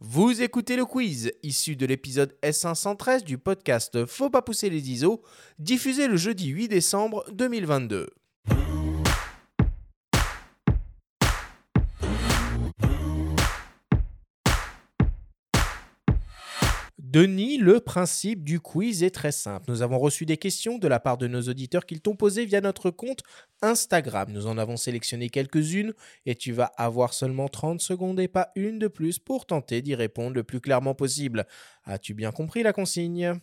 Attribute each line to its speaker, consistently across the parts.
Speaker 1: Vous écoutez le quiz, issu de l'épisode S513 du podcast Faut pas pousser les ISO, diffusé le jeudi 8 décembre 2022. Denis, le principe du quiz est très simple. Nous avons reçu des questions de la part de nos auditeurs qu'ils t'ont posées via notre compte Instagram. Nous en avons sélectionné quelques-unes et tu vas avoir seulement 30 secondes et pas une de plus pour tenter d'y répondre le plus clairement possible. As-tu bien compris la consigne?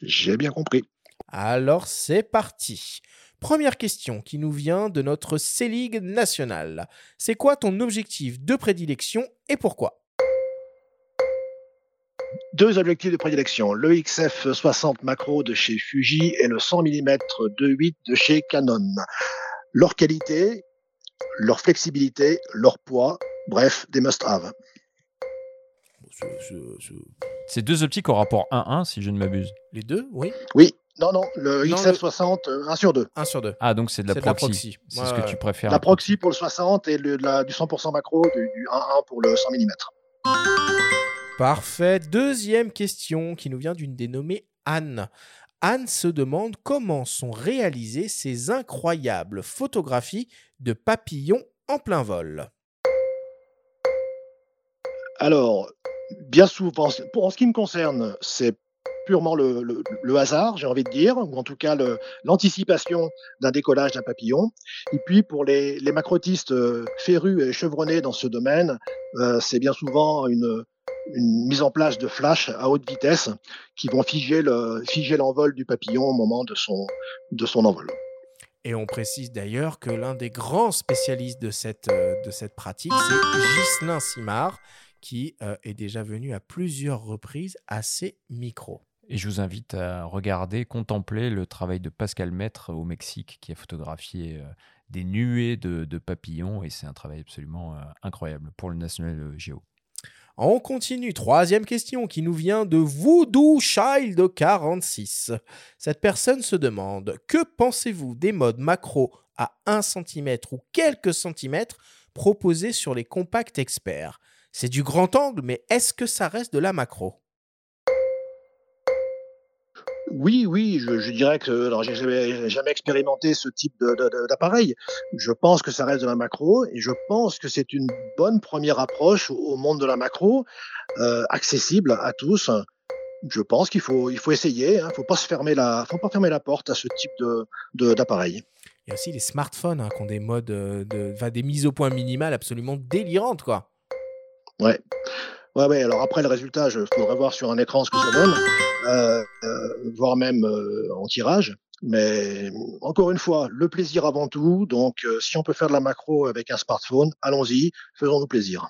Speaker 2: J'ai bien compris.
Speaker 1: Alors c'est parti. Première question qui nous vient de notre C-League nationale. C'est quoi ton objectif de prédilection et pourquoi?
Speaker 2: Deux objectifs de prédilection, le XF60 macro de chez Fuji et le 100 mm 2.8 de chez Canon. Leur qualité, leur flexibilité, leur poids, bref, des must-have.
Speaker 3: C'est deux optiques au rapport 1-1, si je ne m'abuse.
Speaker 1: Les deux, oui
Speaker 2: Oui, non, non, le XF60, 1 sur 2.
Speaker 1: 1 sur 2.
Speaker 3: Ah, donc c'est de la proxy. C'est ce que tu préfères.
Speaker 2: La proxy pour le 60 et le, du 100% macro, du 1-1 pour le 100 mm.
Speaker 1: Parfait. Deuxième question qui nous vient d'une dénommée Anne. Anne se demande comment sont réalisées ces incroyables photographies de papillons en plein vol.
Speaker 2: Alors, bien souvent, pour en ce qui me concerne, c'est purement le, hasard, j'ai envie de dire, ou en tout cas l'anticipation d'un décollage d'un papillon. Et puis pour les, macrotistes euh, férus et chevronnés dans ce domaine, euh, c'est bien souvent une, une mise en place de flash à haute vitesse qui vont figer le figer l'envol du papillon au moment de son de son envol.
Speaker 1: Et on précise d'ailleurs que l'un des grands spécialistes de cette, euh, de cette pratique, c'est Ghislain Simard, qui euh, est déjà venu à plusieurs reprises à ces micros.
Speaker 3: Et je vous invite à regarder, contempler le travail de Pascal Maître au Mexique, qui a photographié euh, des nuées de, de papillons, et c'est un travail absolument incroyable pour le National Geo.
Speaker 1: On continue. Troisième question qui nous vient de Voodoo Child 46. Cette personne se demande Que pensez-vous des modes macro à 1 cm ou quelques centimètres proposés sur les compacts experts? C'est du grand angle, mais est-ce que ça reste de la macro?
Speaker 2: Oui, oui, je, dirais que alors j'ai jamais, expérimenté ce type d'appareil. Je pense que ça reste de la macro et je pense que c'est une bonne première approche au monde de la macro, euh, accessible à tous. Je pense qu'il faut, il faut essayer. Il hein. faut pas se fermer la, faut pas fermer la porte à ce type de d'appareil.
Speaker 1: Il y a aussi les smartphones hein, qui ont des modes euh, de, des mises au point minimales absolument délirantes, quoi.
Speaker 2: Ouais. Ouais, alors après le résultat, il faudrait voir sur un écran ce que ça donne, euh, euh, voire même euh, en tirage. Mais encore une fois, le plaisir avant tout. Donc, si on peut faire de la macro avec un smartphone, allons-y, faisons-nous plaisir.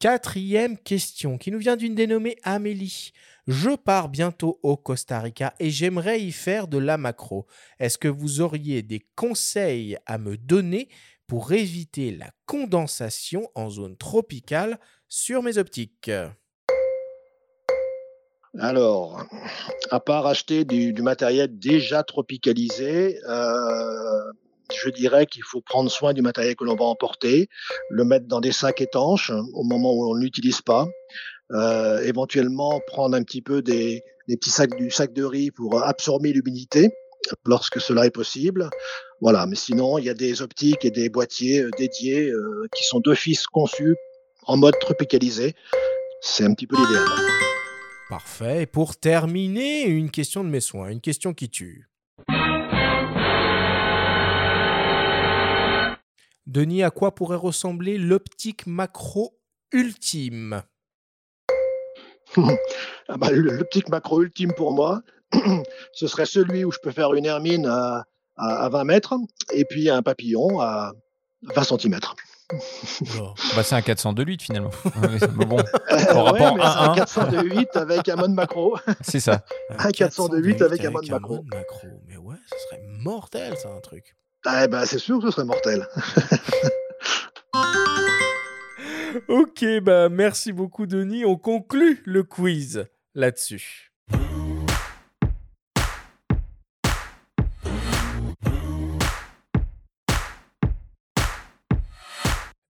Speaker 1: Quatrième question qui nous vient d'une dénommée Amélie. Je pars bientôt au Costa Rica et j'aimerais y faire de la macro. Est-ce que vous auriez des conseils à me donner pour éviter la condensation en zone tropicale sur mes optiques.
Speaker 2: Alors, à part acheter du, matériel déjà tropicalisé, euh, je dirais qu'il faut prendre soin du matériel que l'on va emporter, le mettre dans des sacs étanches au moment où on l'utilise pas, euh, éventuellement prendre un petit peu des, petits sacs du sac de riz pour absorber l'humidité lorsque cela est possible. Voilà, mais sinon, il y a des optiques et des boîtiers euh, dédiés qui sont d'office conçus en mode tropicalisé. C'est un petit peu l'idéal.
Speaker 1: Parfait. Et pour terminer, une question de mes soins, une question qui tue. Denis, à quoi pourrait ressembler l'optique macro ultime?
Speaker 2: Ah bah, L'optique macro ultime pour moi, ce serait celui où je peux faire une hermine à, à 20 mètres et puis un papillon à 20 cm.
Speaker 3: Bah, c'est un 408 finalement.
Speaker 2: bon, rapport mais un 408 avec un mode macro.
Speaker 3: C'est ça.
Speaker 2: Un 408 avec, un mode macro.
Speaker 1: Mais ouais, ce serait mortel, ça, un truc.
Speaker 2: Eh ben, c'est sûr que ce serait mortel.
Speaker 1: ok, bah merci beaucoup, Denis. On conclut le quiz là-dessus.